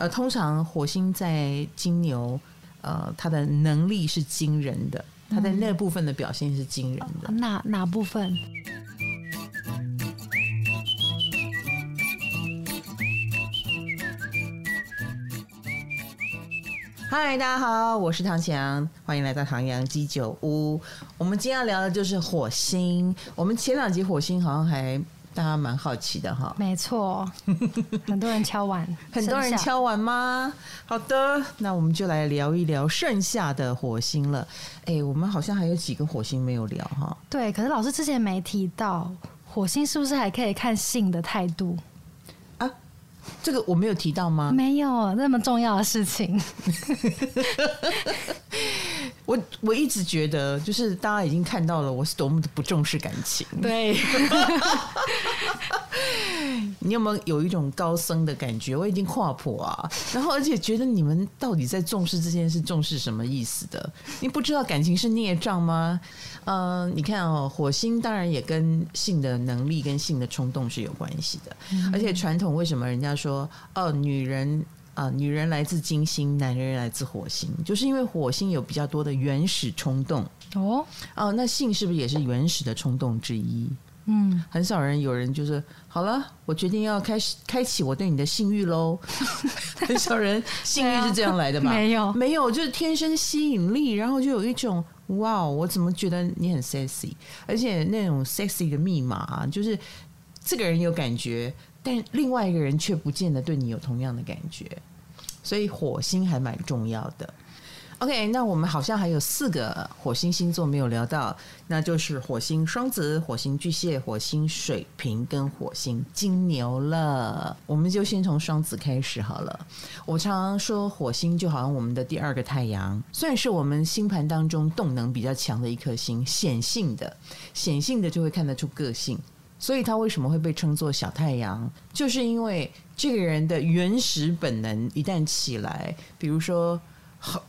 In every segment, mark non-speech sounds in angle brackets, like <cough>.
呃，通常火星在金牛，呃，它的能力是惊人的，它在那部分的表现是惊人的。嗯、哪哪部分？嗨，大家好，我是唐翔，欢迎来到唐阳鸡酒屋。我们今天要聊的就是火星。我们前两集火星好像还大家蛮好奇的哈，没错，<laughs> 很多人敲完，很多人敲完吗？好的，那我们就来聊一聊剩下的火星了。哎，我们好像还有几个火星没有聊哈。对，可是老师之前没提到，火星是不是还可以看性的态度？这个我没有提到吗？没有那么重要的事情。<laughs> 我我一直觉得，就是大家已经看到了，我是多么的不重视感情。对，<laughs> 你有没有有一种高僧的感觉？我已经跨谱啊，然后而且觉得你们到底在重视这件事，重视什么意思的？你不知道感情是孽障吗？嗯、呃，你看哦，火星当然也跟性的能力跟性的冲动是有关系的，嗯、而且传统为什么人家说哦，女人。啊，女人来自金星，男人来自火星，就是因为火星有比较多的原始冲动哦。哦，那性是不是也是原始的冲动之一？嗯，很少人有人就是好了，我决定要开始开启我对你的性欲喽。<laughs> 很少人性欲是这样来的吧？没有，没有，就是天生吸引力，然后就有一种哇，我怎么觉得你很 sexy，而且那种 sexy 的密码啊，就是这个人有感觉，但另外一个人却不见得对你有同样的感觉。所以火星还蛮重要的。OK，那我们好像还有四个火星星座没有聊到，那就是火星双子、火星巨蟹、火星水瓶跟火星金牛了。我们就先从双子开始好了。我常常说火星就好像我们的第二个太阳，算是我们星盘当中动能比较强的一颗星，显性的，显性的就会看得出个性。所以他为什么会被称作小太阳？就是因为这个人的原始本能一旦起来，比如说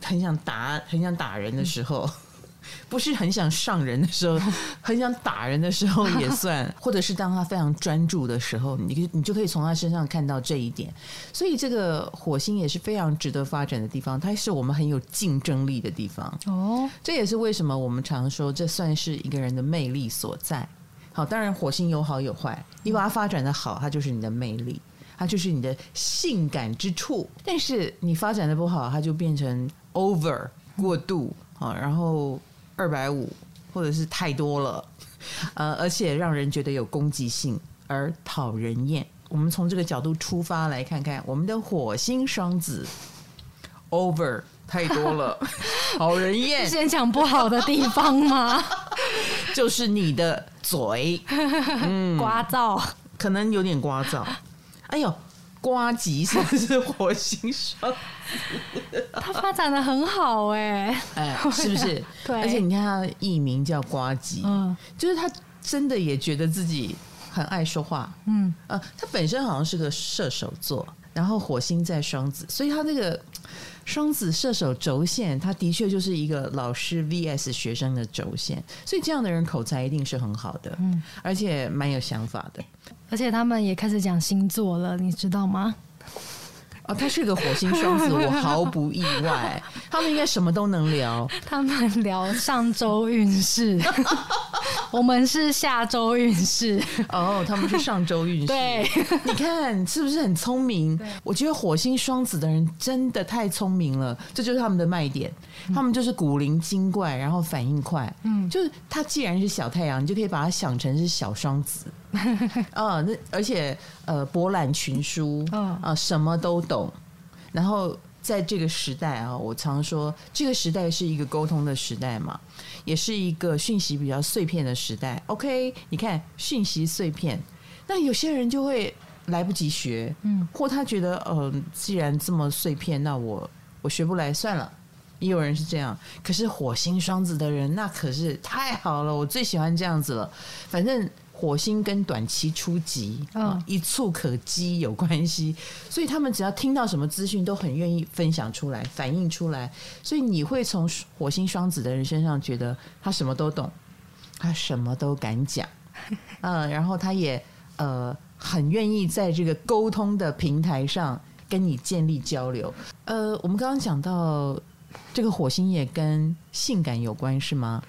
很想打、很想打人的时候，<laughs> 不是很想上人的时候，<laughs> 很想打人的时候也算，<laughs> 或者是当他非常专注的时候，你你就可以从他身上看到这一点。所以这个火星也是非常值得发展的地方，它是我们很有竞争力的地方。哦，这也是为什么我们常说这算是一个人的魅力所在。好，当然火星有好有坏，你把它发展的好，它就是你的魅力，它就是你的性感之处。但是你发展的不好，它就变成 over 过度啊，然后二百五或者是太多了，呃，而且让人觉得有攻击性而讨人厌。我们从这个角度出发来看看，我们的火星双子 over 太多了，<laughs> 好人厌。先讲不好的地方吗？<laughs> 就是你的嘴，<laughs> 嗯，聒噪，可能有点聒噪。哎呦，瓜吉是不是火星双子？他发展的很好哎，哎，是不是？对，而且你看他的艺名叫瓜吉，嗯，就是他真的也觉得自己很爱说话，嗯，呃，他本身好像是个射手座，然后火星在双子，所以他这个。<tsk> 双子射手轴线，他的确就是一个老师 vs 学生的轴线，所以这样的人口才一定是很好的，嗯，而且蛮有想法的，而且他们也开始讲星座了，你知道吗？哦，他是个火星双子，我毫不意外。他们应该什么都能聊。<laughs> 他们聊上周运势，<laughs> 我们是下周运势。哦，他们是上周运势。对，<laughs> 你看是不是很聪明？我觉得火星双子的人真的太聪明了，这就是他们的卖点。他们就是古灵精怪，然后反应快。嗯，就是他既然是小太阳，你就可以把它想成是小双子。啊，<laughs> 那而且呃，博览群书，啊，什么都懂。然后在这个时代啊，我常说这个时代是一个沟通的时代嘛，也是一个讯息比较碎片的时代。OK，你看讯息碎片，那有些人就会来不及学，嗯，或他觉得，嗯、呃，既然这么碎片，那我我学不来算了。也有人是这样，可是火星双子的人那可是太好了，我最喜欢这样子了，反正。火星跟短期初级啊，一触可及有关系，所以他们只要听到什么资讯，都很愿意分享出来、反映出来。所以你会从火星双子的人身上觉得他什么都懂，他什么都敢讲，嗯，<laughs> 然后他也呃很愿意在这个沟通的平台上跟你建立交流。呃，我们刚刚讲到这个火星也跟性感有关，是吗？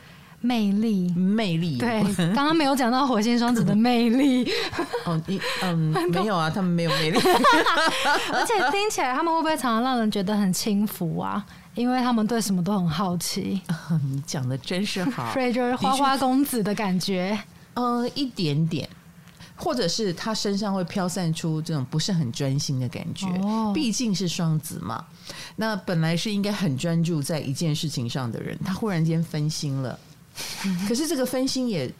魅力，魅力。对，<laughs> 刚刚没有讲到火星双子的魅力。哦，你嗯，<laughs> 没有啊，他们没有魅力。<laughs> 而且听起来他们会不会常常让人觉得很轻浮啊？因为他们对什么都很好奇。哦、你讲的真是好，所以就是花花公子的感觉。嗯，一点点，或者是他身上会飘散出这种不是很专心的感觉。哦，毕竟是双子嘛，那本来是应该很专注在一件事情上的人，他忽然间分心了。<laughs> 可是这个分心也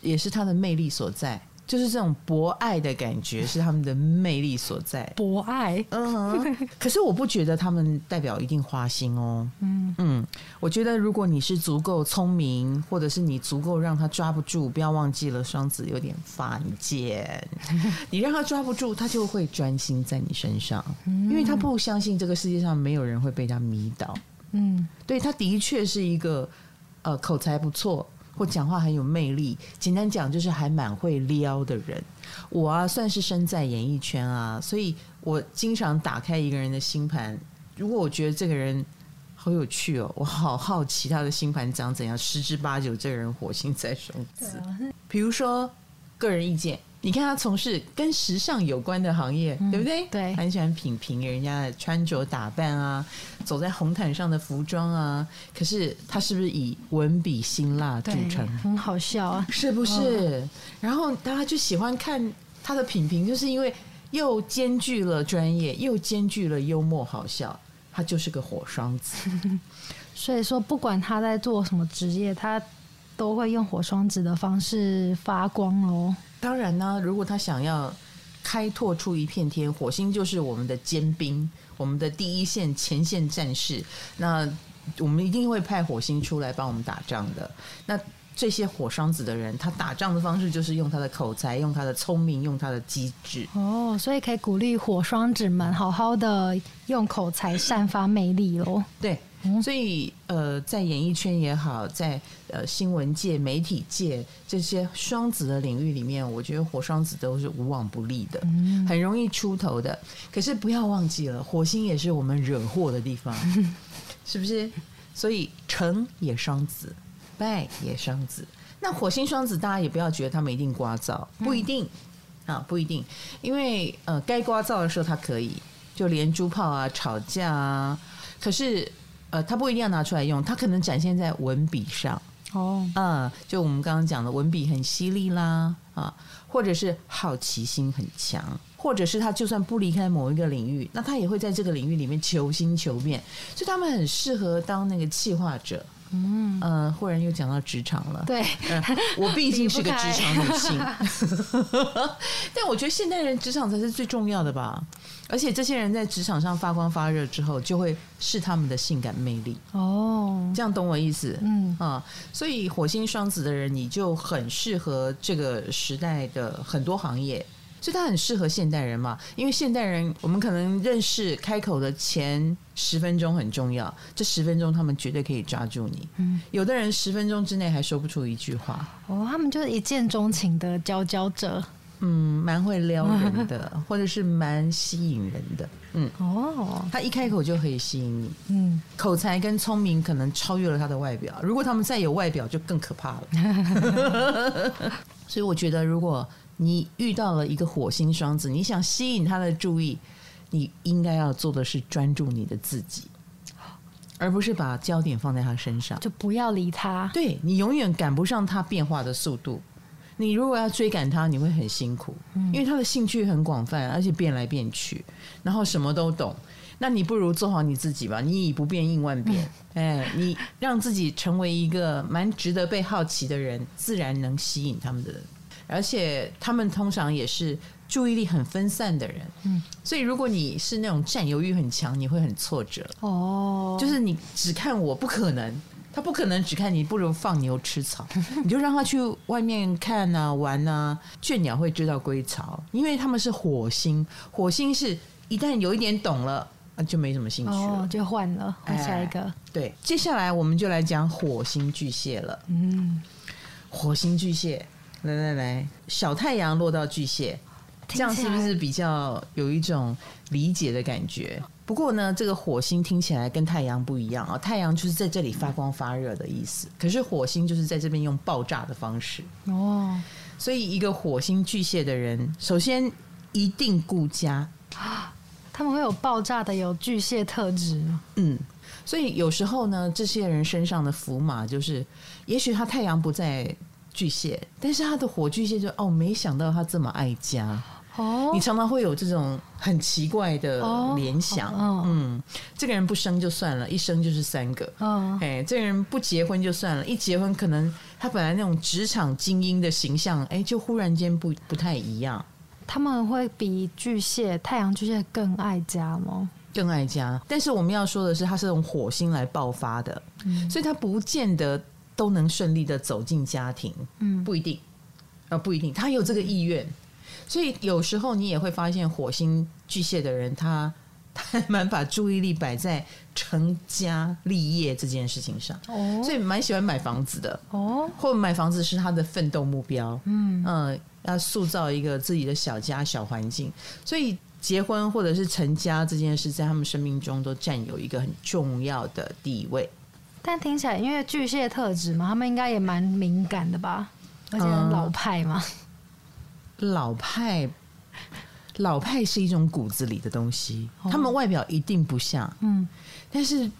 也是他的魅力所在，就是这种博爱的感觉是他们的魅力所在。博爱，嗯，<laughs> 可是我不觉得他们代表一定花心哦。嗯嗯，我觉得如果你是足够聪明，或者是你足够让他抓不住，不要忘记了双子有点犯贱，<laughs> 你让他抓不住，他就会专心在你身上，因为他不相信这个世界上没有人会被他迷倒。嗯，对，他的确是一个。呃，口才不错，或讲话很有魅力。简单讲，就是还蛮会撩的人。我啊，算是身在演艺圈啊，所以我经常打开一个人的星盘。如果我觉得这个人好有趣哦，我好好奇他的星盘长怎样，十之八九这个人火星在双子。比如说，个人意见。你看他从事跟时尚有关的行业，嗯、对不对？对，很喜欢品评人家的穿着打扮啊，走在红毯上的服装啊。可是他是不是以文笔辛辣著称？很好笑啊，是不是？哦、然后大家就喜欢看他的品评，就是因为又兼具了专业，又兼具了幽默好笑。他就是个火双子，<laughs> 所以说不管他在做什么职业，他都会用火双子的方式发光哦。当然呢，如果他想要开拓出一片天，火星就是我们的尖兵，我们的第一线前线战士。那我们一定会派火星出来帮我们打仗的。那这些火双子的人，他打仗的方式就是用他的口才，用他的聪明，用他的机智。哦，所以可以鼓励火双子们好好的用口才 <laughs> 散发魅力哦。对。所以，呃，在演艺圈也好，在呃新闻界、媒体界这些双子的领域里面，我觉得火双子都是无往不利的，很容易出头的。可是不要忘记了，火星也是我们惹祸的地方，<laughs> 是不是？所以成也双子，败也双子。那火星双子，大家也不要觉得他们一定刮噪，不一定啊，不一定，因为呃，该刮噪的时候他可以，就连珠炮啊、吵架啊，可是。呃，他不一定要拿出来用，他可能展现在文笔上哦，嗯，就我们刚刚讲的文笔很犀利啦，啊，或者是好奇心很强，或者是他就算不离开某一个领域，那他也会在这个领域里面求新求变，所以他们很适合当那个企划者。嗯，呃，忽然又讲到职场了。对，呃、<laughs> 我毕竟是个职场女性，<laughs> 但我觉得现代人职场才是最重要的吧。而且这些人在职场上发光发热之后，就会是他们的性感魅力。哦，这样懂我意思？嗯啊，所以火星双子的人，你就很适合这个时代的很多行业。所以他很适合现代人嘛，因为现代人我们可能认识开口的前十分钟很重要，这十分钟他们绝对可以抓住你。嗯，有的人十分钟之内还说不出一句话。哦，他们就是一见钟情的佼佼者。嗯，蛮会撩人的，<laughs> 或者是蛮吸引人的。嗯，哦，他一开口就可以吸引你。嗯，口才跟聪明可能超越了他的外表。如果他们再有外表，就更可怕了。<laughs> 所以我觉得，如果你遇到了一个火星双子，你想吸引他的注意，你应该要做的是专注你的自己，而不是把焦点放在他身上，就不要理他。对，你永远赶不上他变化的速度。你如果要追赶他，你会很辛苦，因为他的兴趣很广泛，而且变来变去，然后什么都懂。那你不如做好你自己吧，你以不变应万变。哎，你让自己成为一个蛮值得被好奇的人，自然能吸引他们的人。而且他们通常也是注意力很分散的人，嗯，所以如果你是那种占有欲很强，你会很挫折哦。就是你只看我不可能，他不可能只看你，不如放牛吃草，<laughs> 你就让他去外面看啊玩啊。倦鸟会知道归巢，因为他们是火星，火星是一旦有一点懂了，就没什么兴趣了，哦，就换了，换下一个。对，接下来我们就来讲火星巨蟹了。嗯，火星巨蟹。来来来，小太阳落到巨蟹，这样是不是比较有一种理解的感觉？不过呢，这个火星听起来跟太阳不一样啊，太阳就是在这里发光发热的意思，可是火星就是在这边用爆炸的方式哦。所以，一个火星巨蟹的人，首先一定顾家。<gasps> 他们会有爆炸的，有巨蟹特质。嗯，所以有时候呢，这些人身上的福马就是，也许他太阳不在巨蟹，但是他的火巨蟹就哦，没想到他这么爱家。哦，你常常会有这种很奇怪的联想。哦、嗯，这个人不生就算了，一生就是三个。嗯，哎，这个人不结婚就算了，一结婚可能他本来那种职场精英的形象，哎，就忽然间不不太一样。他们会比巨蟹、太阳巨蟹更爱家吗？更爱家，但是我们要说的是，他是用火星来爆发的，嗯、所以他不见得都能顺利的走进家庭，嗯，不一定，啊，不一定，他有这个意愿，所以有时候你也会发现，火星巨蟹的人，他 <laughs> 他蛮把注意力摆在成家立业这件事情上，哦，所以蛮喜欢买房子的，哦，或买房子是他的奋斗目标，嗯嗯。呃要塑造一个自己的小家小环境，所以结婚或者是成家这件事，在他们生命中都占有一个很重要的地位。但听起来，因为巨蟹特质嘛，他们应该也蛮敏感的吧？而且很老派嘛。嗯，老派，老派是一种骨子里的东西，他们外表一定不像，嗯，但是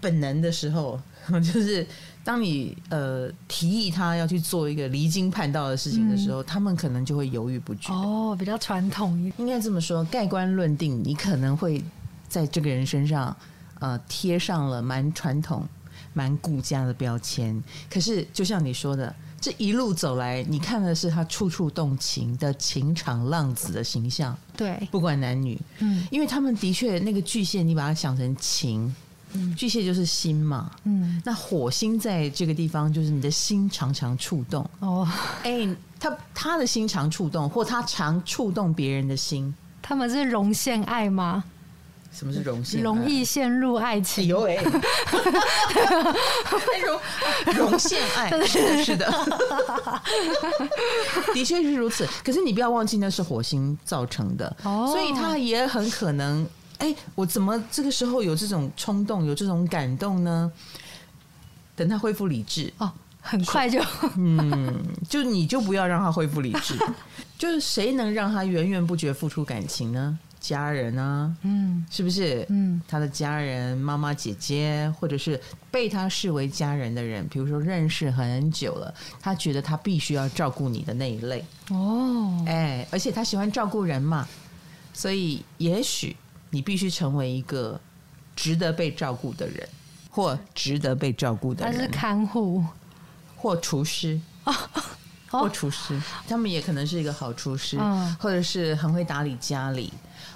本能的时候，<laughs> 就是。当你呃提议他要去做一个离经叛道的事情的时候，嗯、他们可能就会犹豫不决。哦，比较传统应该这么说，盖棺论定，你可能会在这个人身上呃贴上了蛮传统、蛮顾家的标签。可是，就像你说的，这一路走来，你看的是他处处动情的情场浪子的形象。对，不管男女，嗯，因为他们的确那个巨蟹，你把它想成情。巨蟹就是心嘛，嗯，那火星在这个地方，就是你的心常常触动哦。哎、欸，他他的心常触动，或他常触动别人的心。他们是容现爱吗？什么是容陷？容易陷入爱情？有 <laughs> 哎，容容陷爱，是的，是的，<laughs> 的确是如此。可是你不要忘记，那是火星造成的，哦，所以他也很可能。哎，我怎么这个时候有这种冲动，有这种感动呢？等他恢复理智哦，很快就嗯，就你就不要让他恢复理智。<laughs> 就是谁能让他源源不绝付出感情呢？家人啊，嗯，是不是？嗯，他的家人，妈妈、姐姐，或者是被他视为家人的人，比如说认识很久了，他觉得他必须要照顾你的那一类哦。哎，而且他喜欢照顾人嘛，所以也许。你必须成为一个值得被照顾的人，或值得被照顾的人。他是看护，或厨师，<laughs> 哦或厨师。他们也可能是一个好厨师，或者是很会打理家里，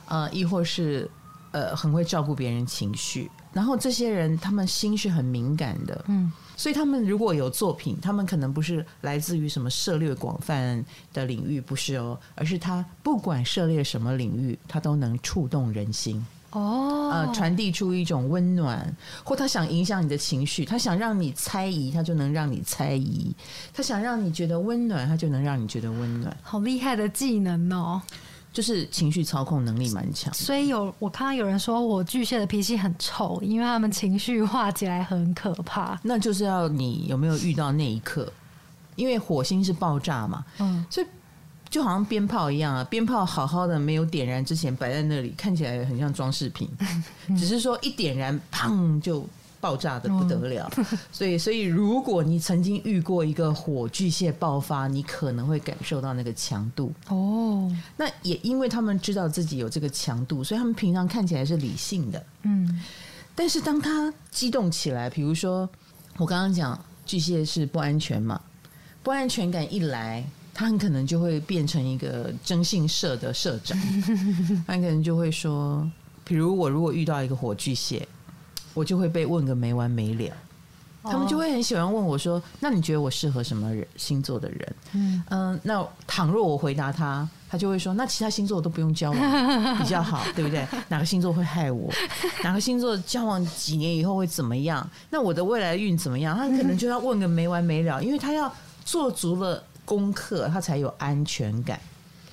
呃，亦或是呃很会照顾别人情绪。然后这些人，他们心是很敏感的，嗯。所以他们如果有作品，他们可能不是来自于什么涉猎广泛的领域，不是哦，而是他不管涉猎什么领域，他都能触动人心哦，呃，传递出一种温暖，或他想影响你的情绪，他想让你猜疑，他就能让你猜疑，他想让你觉得温暖，他就能让你觉得温暖，好厉害的技能哦。就是情绪操控能力蛮强，所以有我看到有人说我巨蟹的脾气很臭，因为他们情绪化起来很可怕。那就是要你有没有遇到那一刻，因为火星是爆炸嘛，嗯，所以就好像鞭炮一样啊，鞭炮好好的没有点燃之前摆在那里，看起来很像装饰品，<laughs> 只是说一点燃，砰就。爆炸的不得了，<laughs> 所以，所以如果你曾经遇过一个火巨蟹爆发，你可能会感受到那个强度哦。那也因为他们知道自己有这个强度，所以他们平常看起来是理性的，嗯。但是当他激动起来，比如说我刚刚讲巨蟹是不安全嘛，不安全感一来，他很可能就会变成一个征信社的社长，<laughs> 他可能就会说，比如我如果遇到一个火巨蟹。我就会被问个没完没了，他们就会很喜欢问我说：“那你觉得我适合什么人星座的人？”嗯嗯，那倘若我回答他，他就会说：“那其他星座我都不用交往 <laughs> 比较好，对不对？哪个星座会害我？哪个星座交往几年以后会怎么样？那我的未来运怎么样？”他可能就要问个没完没了，因为他要做足了功课，他才有安全感。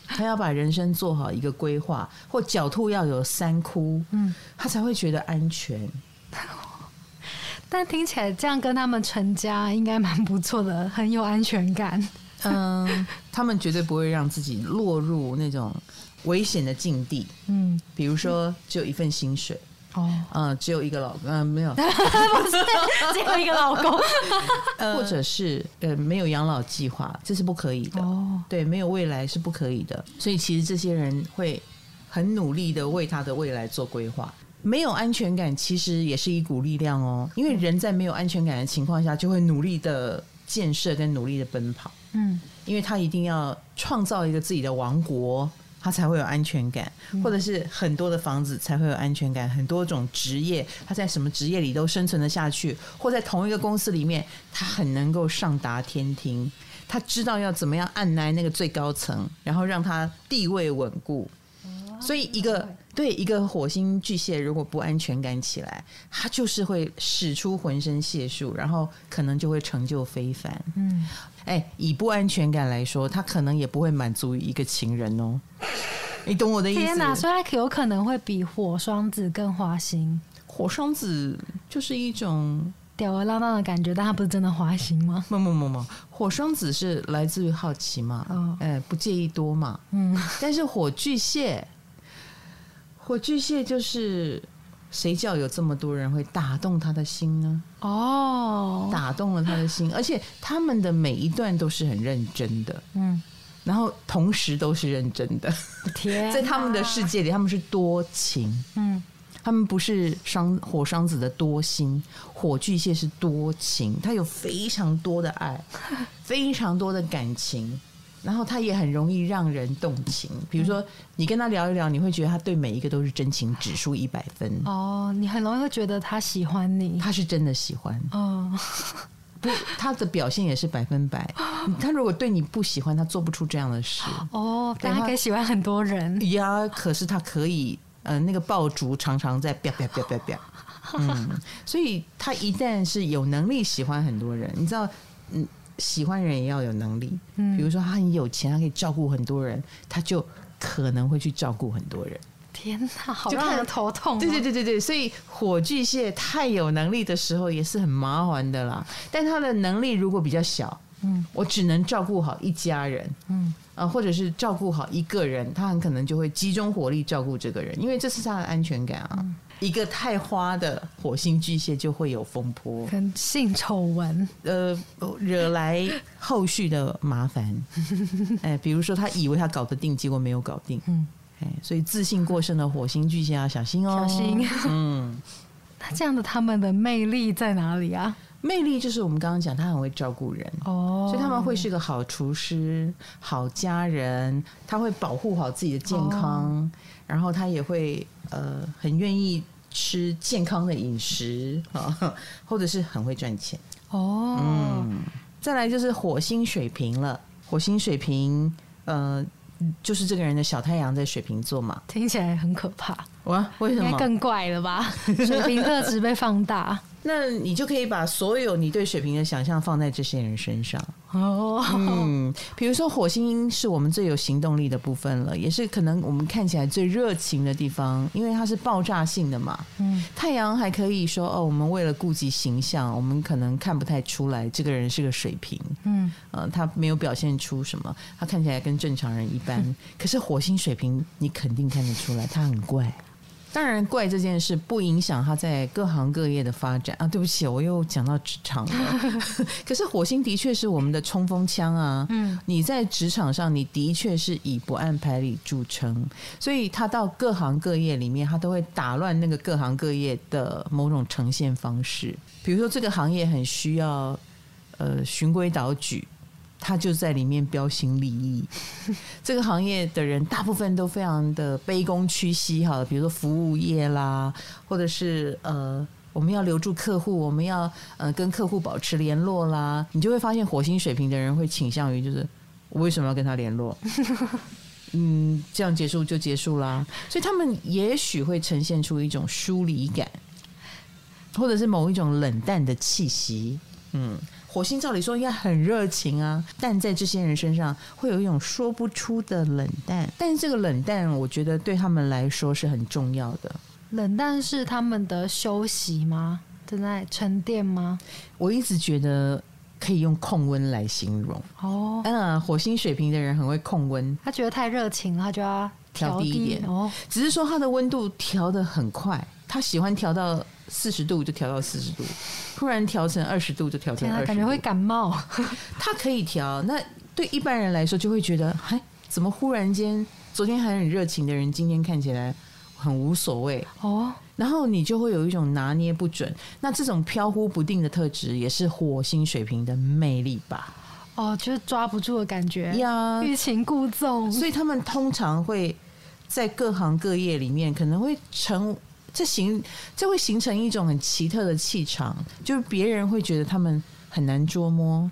他要把人生做好一个规划，或狡兔要有三窟，嗯，他才会觉得安全。但听起来这样跟他们成家应该蛮不错的，很有安全感。嗯，他们绝对不会让自己落入那种危险的境地。嗯，比如说只有一份薪水哦，嗯，只有一个老公，嗯，没有，<laughs> 不是只有一个老公，或者是呃没有养老计划，这是不可以的。哦，对，没有未来是不可以的。所以其实这些人会很努力的为他的未来做规划。没有安全感，其实也是一股力量哦。因为人在没有安全感的情况下，就会努力的建设跟努力的奔跑。嗯，因为他一定要创造一个自己的王国，他才会有安全感，或者是很多的房子才会有安全感。很多种职业，他在什么职业里都生存得下去，或在同一个公司里面，他很能够上达天庭。他知道要怎么样按捺那个最高层，然后让他地位稳固。所以，一个对一个火星巨蟹，如果不安全感起来，他就是会使出浑身解数，然后可能就会成就非凡。嗯，哎，以不安全感来说，他可能也不会满足于一个情人哦。你懂我的意思？天哪！所以他有可能会比火双子更花心。火双子就是一种吊儿郎当的感觉，但他不是真的花心吗？不不不不，火双子是来自于好奇嘛，哦，哎，不介意多嘛。嗯，但是火巨蟹。火巨蟹就是谁叫有这么多人会打动他的心呢？哦，打动了他的心，而且他们的每一段都是很认真的，嗯，然后同时都是认真的。天啊，<laughs> 在他们的世界里，他们是多情，嗯，他们不是双火双子的多心，火巨蟹是多情，他有非常多的爱，<laughs> 非常多的感情。然后他也很容易让人动情，比如说你跟他聊一聊，你会觉得他对每一个都是真情指数一百分。哦，你很容易会觉得他喜欢你，他是真的喜欢。哦，不，他的表现也是百分百。<laughs> 他如果对你不喜欢，他做不出这样的事。哦，但他可以喜欢很多人。呀，可是他可以，呃，那个爆竹常常在啪啪啪啪啪。<laughs> 嗯，所以他一旦是有能力喜欢很多人，你知道，嗯。喜欢人也要有能力，嗯，比如说他很有钱，他可以照顾很多人，他就可能会去照顾很多人。天哪，好让人头痛！对对对对对，所以火巨蟹太有能力的时候也是很麻烦的啦。但他的能力如果比较小，嗯，我只能照顾好一家人，嗯，啊，或者是照顾好一个人，他很可能就会集中火力照顾这个人，因为这是他的安全感啊。嗯一个太花的火星巨蟹就会有风波，跟性丑闻，呃，惹来后续的麻烦。<laughs> 哎，比如说他以为他搞得定，结果没有搞定。嗯，哎，所以自信过剩的火星巨蟹要小心哦，小心。嗯，<laughs> 那这样的他们的魅力在哪里啊？魅力就是我们刚刚讲，他很会照顾人哦，所以他们会是个好厨师、好家人，他会保护好自己的健康，哦、然后他也会呃很愿意。吃健康的饮食啊，<laughs> 或者是很会赚钱哦。嗯，再来就是火星水瓶了。火星水瓶，呃，就是这个人的小太阳在水瓶座嘛，听起来很可怕。哇，为什么？更怪了吧？<laughs> 水瓶特质被放大。那你就可以把所有你对水瓶的想象放在这些人身上哦。嗯，比如说火星是我们最有行动力的部分了，也是可能我们看起来最热情的地方，因为它是爆炸性的嘛。嗯，太阳还可以说哦，我们为了顾及形象，我们可能看不太出来这个人是个水瓶。嗯，呃，他没有表现出什么，他看起来跟正常人一般。<laughs> 可是火星水瓶，你肯定看得出来，他很怪。当然，怪这件事不影响他在各行各业的发展啊！对不起，我又讲到职场了。<laughs> 可是火星的确是我们的冲锋枪啊！嗯，你在职场上，你的确是以不按牌理著称，所以他到各行各业里面，他都会打乱那个各行各业的某种呈现方式。比如说，这个行业很需要呃循规蹈矩。他就在里面标新立异。<laughs> 这个行业的人大部分都非常的卑躬屈膝，哈，比如说服务业啦，或者是呃，我们要留住客户，我们要呃跟客户保持联络啦，你就会发现火星水平的人会倾向于就是我为什么要跟他联络？<laughs> 嗯，这样结束就结束啦。所以他们也许会呈现出一种疏离感，或者是某一种冷淡的气息。嗯，火星照理说应该很热情啊，但在这些人身上会有一种说不出的冷淡。但是这个冷淡，我觉得对他们来说是很重要的。冷淡是他们的休息吗？正在沉淀吗？我一直觉得可以用控温来形容。哦，嗯，火星水平的人很会控温，他觉得太热情了，他就要调低一点。哦，只是说他的温度调的很快，他喜欢调到四十度就调到四十度，突然调成二十度就调成二十度，感觉会感冒。他可以调，那对一般人来说就会觉得，哎，怎么忽然间昨天还很热情的人，今天看起来很无所谓哦。然后你就会有一种拿捏不准，那这种飘忽不定的特质也是火星水平的魅力吧？哦，就是抓不住的感觉呀，欲擒故纵。所以他们通常会在各行各业里面，可能会成这形，这会形成一种很奇特的气场，就是别人会觉得他们很难捉摸，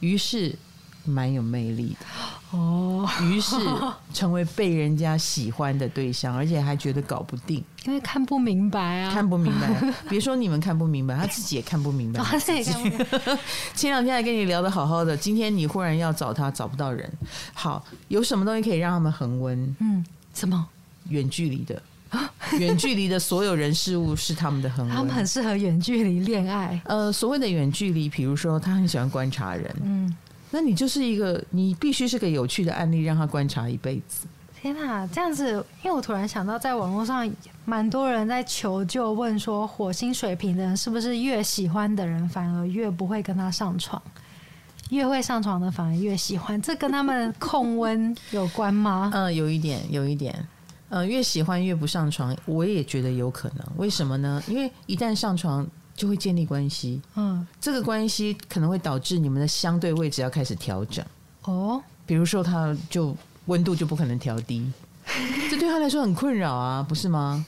于是。蛮有魅力的哦，于是成为被人家喜欢的对象，而且还觉得搞不定，因为看不明白啊，看不明白。<laughs> 别说你们看不明白，他自己也看不明白。<laughs> 他自己前两 <laughs> 天还跟你聊得好好的，今天你忽然要找他，找不到人。好，有什么东西可以让他们恒温？嗯，什么？远距离的，<laughs> 远距离的所有人事物是他们的恒温。他们很适合远距离恋爱。呃，所谓的远距离，比如说他很喜欢观察人，嗯。那你就是一个，你必须是个有趣的案例，让他观察一辈子。天哪，这样子，因为我突然想到，在网络上蛮多人在求救，问说火星水瓶的人是不是越喜欢的人反而越不会跟他上床，越会上床的反而越喜欢，这跟他们控温有关吗？嗯，<laughs> 有一点，有一点。嗯，越喜欢越不上床，我也觉得有可能。为什么呢？因为一旦上床。就会建立关系，嗯，这个关系可能会导致你们的相对位置要开始调整哦。比如说，他就温度就不可能调低，这对他来说很困扰啊，不是吗？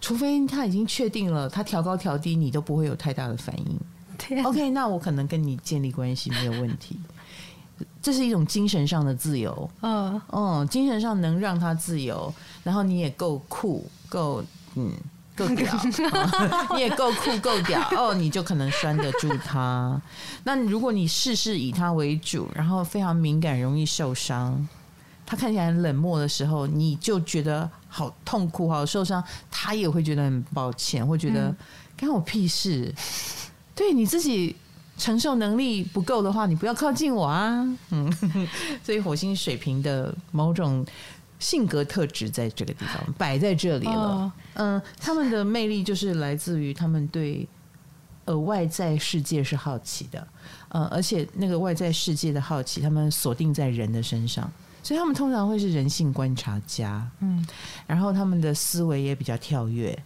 除非他已经确定了，他调高调低你都不会有太大的反应。<laughs> 天啊。OK，那我可能跟你建立关系没有问题。这是一种精神上的自由，嗯嗯，精神上能让他自由，然后你也够酷，够嗯。<laughs> <laughs> 够屌，哦，你也够酷够屌哦，你就可能拴得住他。那如果你事事以他为主，然后非常敏感，容易受伤，他看起来很冷漠的时候，你就觉得好痛苦、好受伤，他也会觉得很抱歉，会觉得干我屁事。对你自己承受能力不够的话，你不要靠近我啊。嗯，<laughs> 所以火星水瓶的某种。性格特质在这个地方摆在这里了。嗯，他们的魅力就是来自于他们对呃外在世界是好奇的，呃，而且那个外在世界的好奇，他们锁定在人的身上，所以他们通常会是人性观察家。嗯，然后他们的思维也比较跳跃，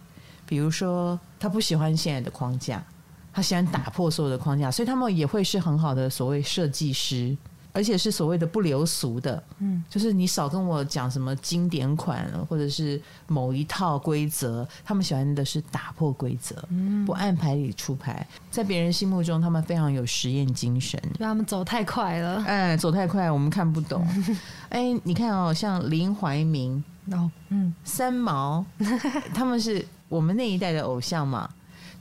比如说他不喜欢现在的框架，他喜欢打破所有的框架，所以他们也会是很好的所谓设计师。而且是所谓的不流俗的，嗯，就是你少跟我讲什么经典款，或者是某一套规则，他们喜欢的是打破规则，嗯，不按牌理出牌，在别人心目中，他们非常有实验精神，就他们走太快了，哎，走太快，我们看不懂，<laughs> 哎，你看哦，像林怀民，哦，嗯，三毛，他们是我们那一代的偶像嘛。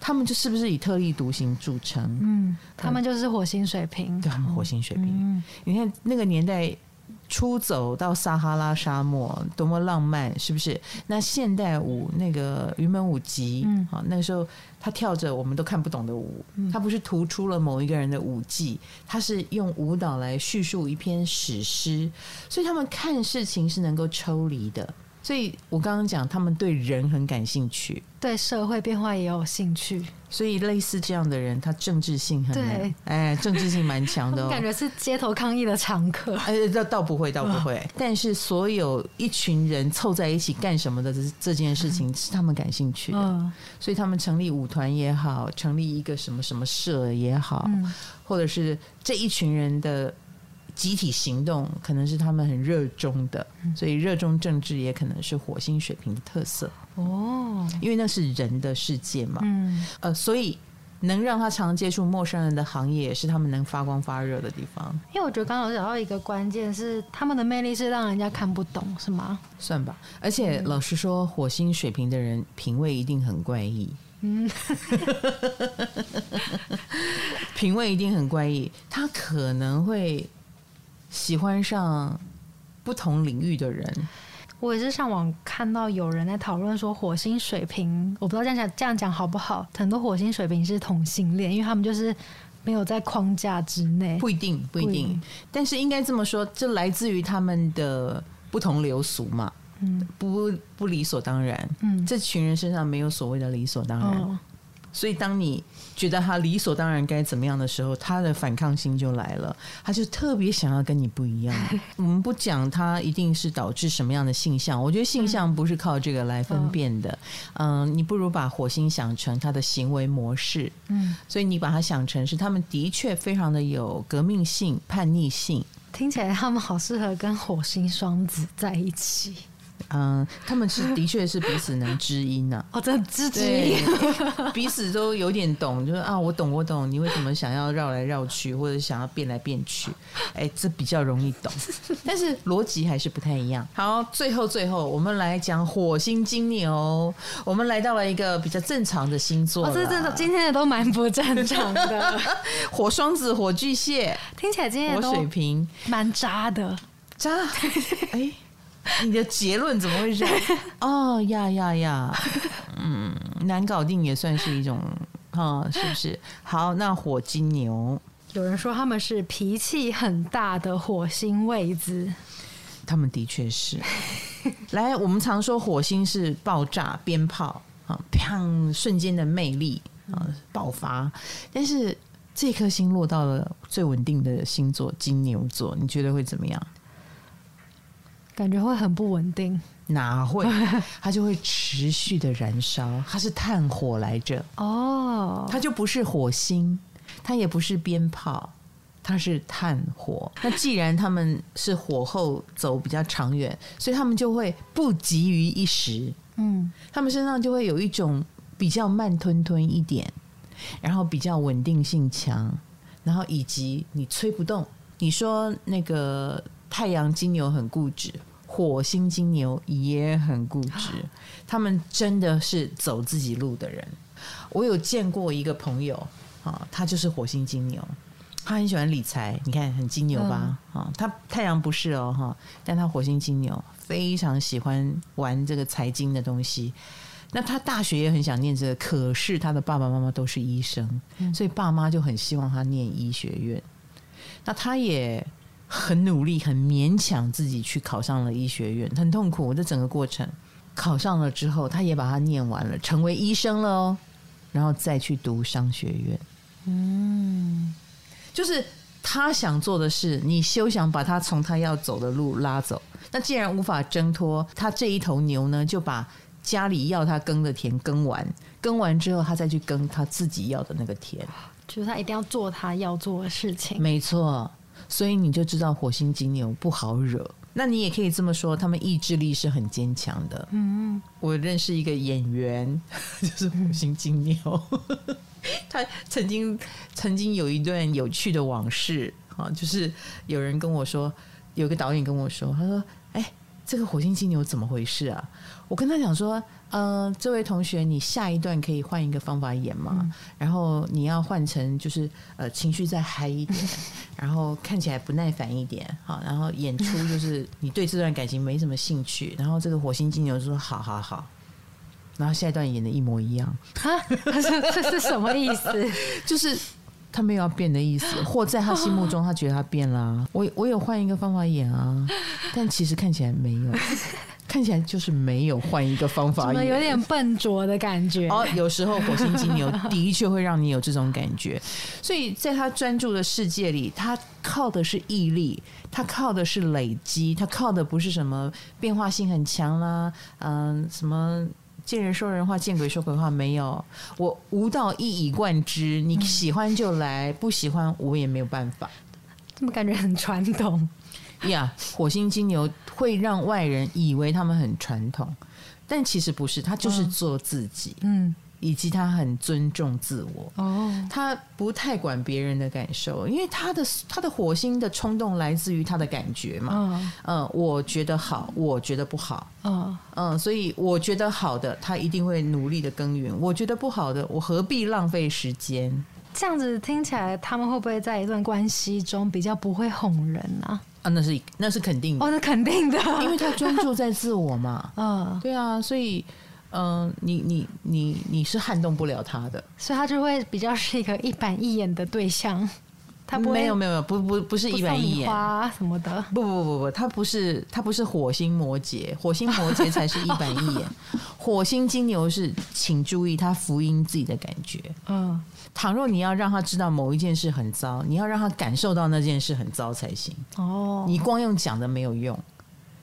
他们就是不是以特立独行著称？嗯，他们就是火星水平，对，他们火星水平。嗯，你看那个年代出走到撒哈拉沙漠，多么浪漫，是不是？那现代舞那个云门舞集，嗯，好，那个时候他跳着我们都看不懂的舞，他不是突出了某一个人的舞技，他是用舞蹈来叙述一篇史诗，所以他们看事情是能够抽离的。所以我刚刚讲，他们对人很感兴趣，对社会变化也有兴趣。所以类似这样的人，他政治性很对，哎，政治性蛮强的哦。<laughs> 感觉是街头抗议的常客。<laughs> 哎，倒倒不会，倒不会。但是所有一群人凑在一起干什么的这这件事情，是他们感兴趣的。所以他们成立舞团也好，成立一个什么什么社也好，或者是这一群人的。集体行动可能是他们很热衷的，所以热衷政治也可能是火星水平的特色哦。因为那是人的世界嘛，嗯，呃，所以能让他常接触陌生人的行业，也是他们能发光发热的地方。因为我觉得刚刚有讲到一个关键是，他们的魅力是让人家看不懂，是吗？算吧。而且老实说，火星水平的人品味一定很怪异。嗯，<laughs> 品味一定很怪异，他可能会喜欢上不同领域的人。我也是上网看到有人在讨论说，火星水瓶，我不知道这样讲这样讲好不好？很多火星水瓶是同性恋，因为他们就是没有在框架之内。不一定，不一定，一定，但是应该这么说，这来自于他们的不同流俗嘛。嗯，不不理所当然。嗯，这群人身上没有所谓的理所当然。哦所以，当你觉得他理所当然该怎么样的时候，他的反抗心就来了。他就特别想要跟你不一样。<laughs> 我们不讲他一定是导致什么样的性向，我觉得性向不是靠这个来分辨的。嗯，你不如把火星想成他的行为模式。嗯，所以你把它想成是他们的确非常的有革命性、叛逆性。听起来他们好适合跟火星双子在一起。嗯，他们是 <laughs> 的确是彼此能知音呐、啊。哦，这知知音，<laughs> 彼此都有点懂，就是啊，我懂，我懂，你为什么想要绕来绕去，或者想要变来变去？<laughs> 哎，这比较容易懂，但是逻辑还是不太一样。好，最后最后，我们来讲火星金牛。我们来到了一个比较正常的星座。哦，这这今天的都蛮不正常的。火双子、火巨蟹，听起来今天火水瓶蛮渣的，渣。哎。<laughs> 你的结论怎么会是？哦呀呀呀，<laughs> 嗯，难搞定也算是一种，哈，是不是？好，那火金牛，有人说他们是脾气很大的火星位置，他们的确是。<laughs> 来，我们常说火星是爆炸鞭炮啊，砰，瞬间的魅力啊，爆发。但是这颗星落到了最稳定的星座金牛座，你觉得会怎么样？感觉会很不稳定，哪会？<laughs> 它就会持续的燃烧，它是炭火来着哦，它就不是火星，它也不是鞭炮，它是炭火。那既然他们是火候走比较长远，所以他们就会不急于一时，嗯，他们身上就会有一种比较慢吞吞一点，然后比较稳定性强，然后以及你吹不动。你说那个太阳金牛很固执。火星金牛也很固执，他们真的是走自己路的人。我有见过一个朋友啊，他就是火星金牛，他很喜欢理财，你看很金牛吧？啊，他太阳不是哦哈，但他火星金牛非常喜欢玩这个财经的东西。那他大学也很想念这个，可是他的爸爸妈妈都是医生，所以爸妈就很希望他念医学院。那他也。很努力，很勉强自己去考上了医学院，很痛苦。这整个过程，考上了之后，他也把它念完了，成为医生了哦，然后再去读商学院。嗯，就是他想做的事，你休想把他从他要走的路拉走。那既然无法挣脱，他这一头牛呢，就把家里要他耕的田耕完，耕完之后，他再去耕他自己要的那个田。就是他一定要做他要做的事情。没错。所以你就知道火星金牛不好惹，那你也可以这么说，他们意志力是很坚强的。嗯，我认识一个演员，<laughs> 就是火星金牛，<laughs> 他曾经曾经有一段有趣的往事啊，就是有人跟我说，有个导演跟我说，他说：“哎，这个火星金牛怎么回事啊？”我跟他讲说。嗯、呃，这位同学，你下一段可以换一个方法演吗？嗯、然后你要换成就是呃情绪再嗨一点，<laughs> 然后看起来不耐烦一点，好，然后演出就是你对这段感情没什么兴趣，<laughs> 然后这个火星金牛就说好好好，然后下一段演的一模一样，哈，这这是什么意思？<laughs> 就是他没有要变的意思，或在他心目中他觉得他变了、啊。我我有换一个方法演啊，但其实看起来没有。看起来就是没有换一个方法，有点笨拙的感觉。哦，有时候火星金牛的确会让你有这种感觉，<laughs> 所以在他专注的世界里，他靠的是毅力，他靠的是累积，他靠的不是什么变化性很强啦，嗯，什么见人说人话，见鬼说鬼话，没有，我无道一以贯之，你喜欢就来，不喜欢我也没有办法。<laughs> 怎么感觉很传统？呀，yeah, 火星金牛会让外人以为他们很传统，但其实不是，他就是做自己。嗯，以及他很尊重自我。哦，他不太管别人的感受，因为他的他的火星的冲动来自于他的感觉嘛。嗯嗯，我觉得好，我觉得不好。嗯嗯，所以我觉得好的，他一定会努力的耕耘；我觉得不好的，我何必浪费时间？这样子听起来，他们会不会在一段关系中比较不会哄人呢？啊，那是那是肯定的，哦，那肯定的，<laughs> 因为他专注在自我嘛。<laughs> 嗯，对啊，所以，嗯，你你你你是撼动不了他的，所以他就会比较是一个一板一眼的对象。他不没有没有没有，不不不是一板一眼，花什么的。不不不不，他不是他不是火星摩羯，火星摩羯才是一板一眼，<laughs> 火星金牛是，请注意他福音自己的感觉。嗯，倘若你要让他知道某一件事很糟，你要让他感受到那件事很糟才行。哦，你光用讲的没有用。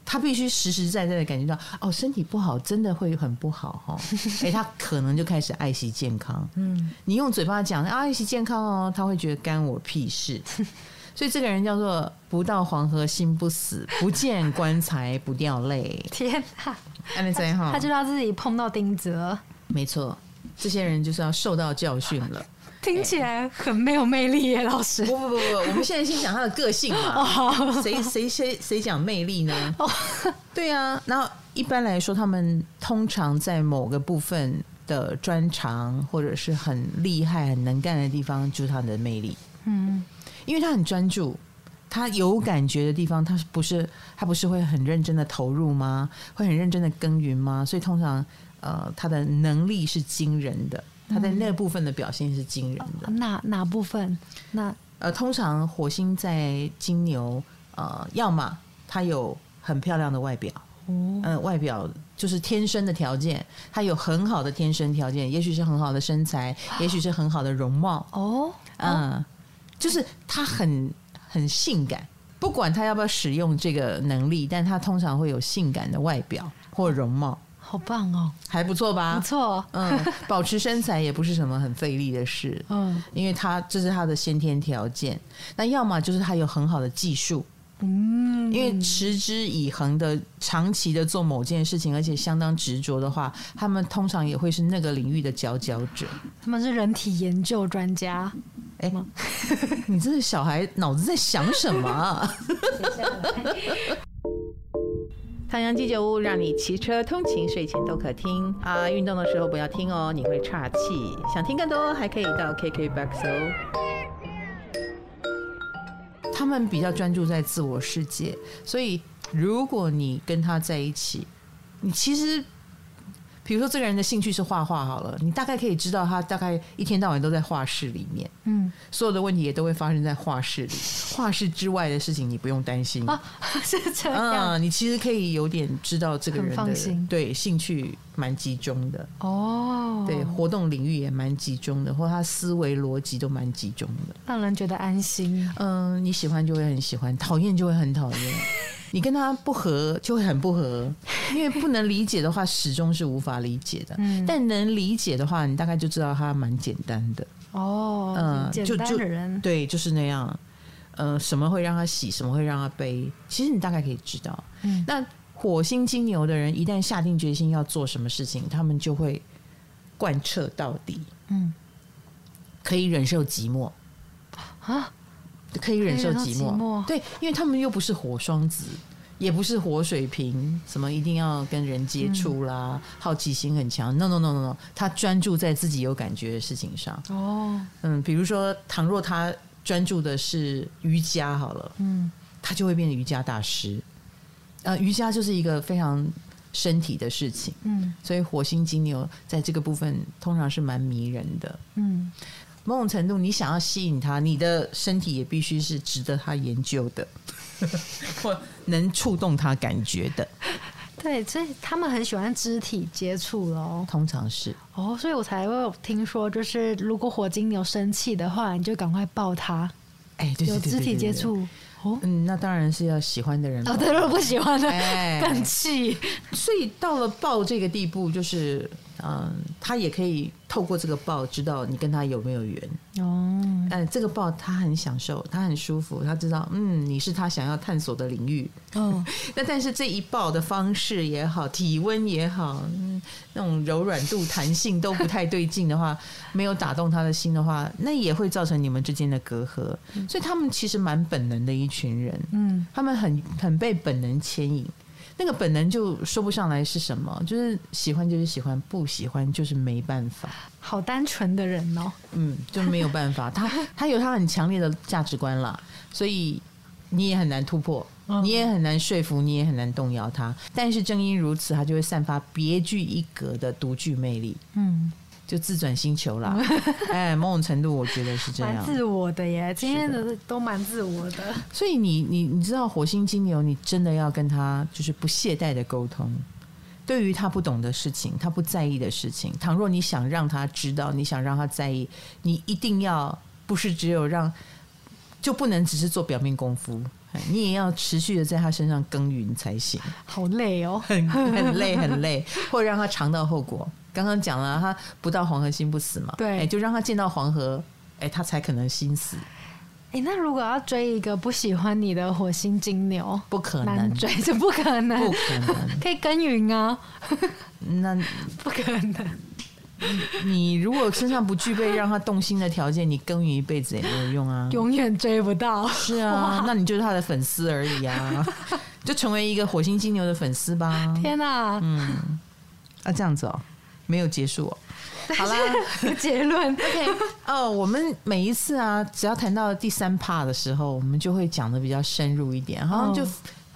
他必须实实在在的感觉到，哦，身体不好，真的会很不好哈。<laughs> 哎，他可能就开始爱惜健康。嗯，你用嘴巴讲啊，爱惜健康哦，他会觉得干我屁事。<laughs> 所以这个人叫做不到黄河心不死，不见棺材不掉泪。天哪，安利在哈，他知道自己碰到钉子了。没错，这些人就是要受到教训了。听起来很没有魅力耶，老师。不不不不，我们现在先讲他的个性嘛。谁谁谁谁讲魅力呢？对啊，然后一般来说，他们通常在某个部分的专长或者是很厉害、很能干的地方，就是他的魅力。嗯，因为他很专注，他有感觉的地方，他不是他不是会很认真的投入吗？会很认真的耕耘吗？所以通常呃，他的能力是惊人的。他在那部分的表现是惊人的。哪哪部分？那呃，通常火星在金牛，呃，要么他有很漂亮的外表，嗯、呃，外表就是天生的条件，他有很好的天生条件，也许是很好的身材，也许是很好的容貌，哦，嗯、呃，就是他很很性感，不管他要不要使用这个能力，但他通常会有性感的外表或容貌。好棒哦，还不错吧？不错，嗯，保持身材也不是什么很费力的事，<laughs> 嗯，因为他这是他的先天条件。那要么就是他有很好的技术，嗯，因为持之以恒的、长期的做某件事情，而且相当执着的话，他们通常也会是那个领域的佼佼者。他们是人体研究专家，哎、欸，<laughs> 你这个小孩脑子在想什么？<laughs> 啊？唐阳鸡酒屋让你骑车通勤、睡前都可听啊！运动的时候不要听哦，你会岔气。想听更多，还可以到 KKBOX 哦。他们比较专注在自我世界，所以如果你跟他在一起，你其实。比如说，这个人的兴趣是画画，好了，你大概可以知道他大概一天到晚都在画室里面，嗯，所有的问题也都会发生在画室里，画室之外的事情你不用担心。啊，<laughs> 是这样，嗯，你其实可以有点知道这个人的放心。对兴趣蛮集中的。哦，对活动领域也蛮集中的，或他思维逻辑都蛮集中的，让人觉得安心。嗯，你喜欢就会很喜欢，讨厌就会很讨厌。你跟他不合就会很不合，<laughs> 因为不能理解的话，始终是无法理解的。嗯，但能理解的话，你大概就知道他蛮简单的。哦，嗯，简单的人，对，就是那样。呃，什么会让他喜，什么会让他悲，其实你大概可以知道。嗯，那火星金牛的人一旦下定决心要做什么事情，他们就会贯彻到底。嗯，可以忍受寂寞啊。可以忍受寂寞，寂寞，对，因为他们又不是火双子，也不是火水瓶，什么一定要跟人接触啦，嗯、好奇心很强。No No No No No，他专注在自己有感觉的事情上。哦，嗯，比如说，倘若他专注的是瑜伽，好了，嗯，他就会变成瑜伽大师。呃，瑜伽就是一个非常身体的事情，嗯，所以火星金牛在这个部分通常是蛮迷人的，嗯。某种程度，你想要吸引他，你的身体也必须是值得他研究的，<laughs> 或能触动他感觉的。对，所以他们很喜欢肢体接触喽。通常是哦，所以我才会有听说，就是如果火金牛生气的话，你就赶快抱他。哎，对，有肢体接触。哦，嗯，那当然是要喜欢的人。哦，对，如果不喜欢的，哎，更气。所以到了抱这个地步，就是嗯，他也可以透过这个抱知道你跟他有没有缘。哦，嗯，这个抱他很享受，他很舒服，他知道，嗯，你是他想要探索的领域。哦，<laughs> 那但是这一抱的方式也好，体温也好，嗯那种柔软度、弹性都不太对劲的话，没有打动他的心的话，那也会造成你们之间的隔阂。所以他们其实蛮本能的一群人，嗯，他们很很被本能牵引。那个本能就说不上来是什么，就是喜欢就是喜欢，不喜欢就是没办法。好单纯的人哦，嗯，就没有办法。<laughs> 他他有他很强烈的价值观啦，所以你也很难突破，你也很难说服，你也很难动摇他。但是正因如此，他就会散发别具一格的独具魅力。嗯。就自转星球啦，<laughs> 哎，某种程度我觉得是这样，蛮自我的耶。今天的都蛮自我的，所以你你你知道火星金牛，你真的要跟他就是不懈怠的沟通。对于他不懂的事情，他不在意的事情，倘若你想让他知道，你想让他在意，你一定要不是只有让，就不能只是做表面功夫，你也要持续的在他身上耕耘才行。好累哦，<laughs> 很很累很累，或者让他尝到后果。刚刚讲了，他不到黄河心不死嘛？对，欸、就让他见到黄河，哎、欸，他才可能心死。哎、欸，那如果要追一个不喜欢你的火星金牛，不可能追，这不可能，不可能，可以耕耘啊。那不可能。<laughs> 你如果身上不具备让他动心的条件，你耕耘一辈子也没有用啊，永远追不到。是啊，<laughs> 那你就是他的粉丝而已啊，<laughs> 就成为一个火星金牛的粉丝吧。天哪、啊，嗯，啊，这样子哦。没有结束哦，好啦，结论 OK 哦。我们每一次啊，只要谈到第三 part 的时候，我们就会讲的比较深入一点，好像就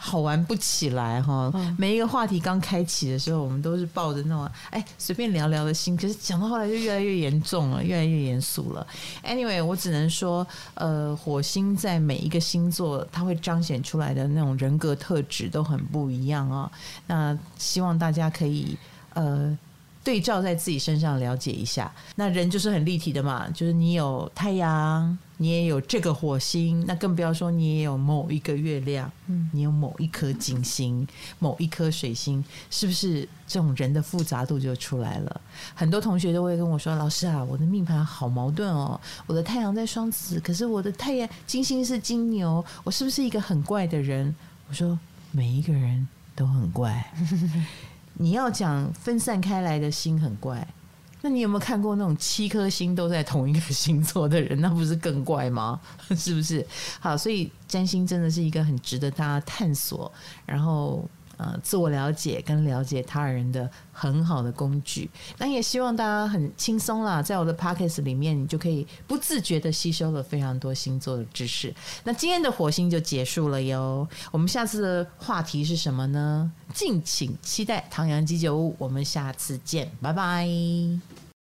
好玩不起来哈。每一个话题刚开启的时候，我们都是抱着那种哎随便聊聊的心，可是讲到后来就越来越严重了，越来越严肃了。Anyway，我只能说，呃，火星在每一个星座，它会彰显出来的那种人格特质都很不一样啊。那希望大家可以呃。对照在自己身上了解一下，那人就是很立体的嘛，就是你有太阳，你也有这个火星，那更不要说你也有某一个月亮，嗯，你有某一颗金星，某一颗水星，是不是这种人的复杂度就出来了？很多同学都会跟我说：“老师啊，我的命盘好矛盾哦，我的太阳在双子，可是我的太阳金星是金牛，我是不是一个很怪的人？”我说：“每一个人都很怪。<laughs> ”你要讲分散开来的心很怪，那你有没有看过那种七颗星都在同一个星座的人？<laughs> 那不是更怪吗？<laughs> 是不是？好，所以占星真的是一个很值得大家探索，然后。呃，自我了解跟了解他人的很好的工具，那也希望大家很轻松啦，在我的 podcast 里面，你就可以不自觉的吸收了非常多星座的知识。那今天的火星就结束了哟，我们下次的话题是什么呢？敬请期待唐阳鸡酒屋，我们下次见，拜拜。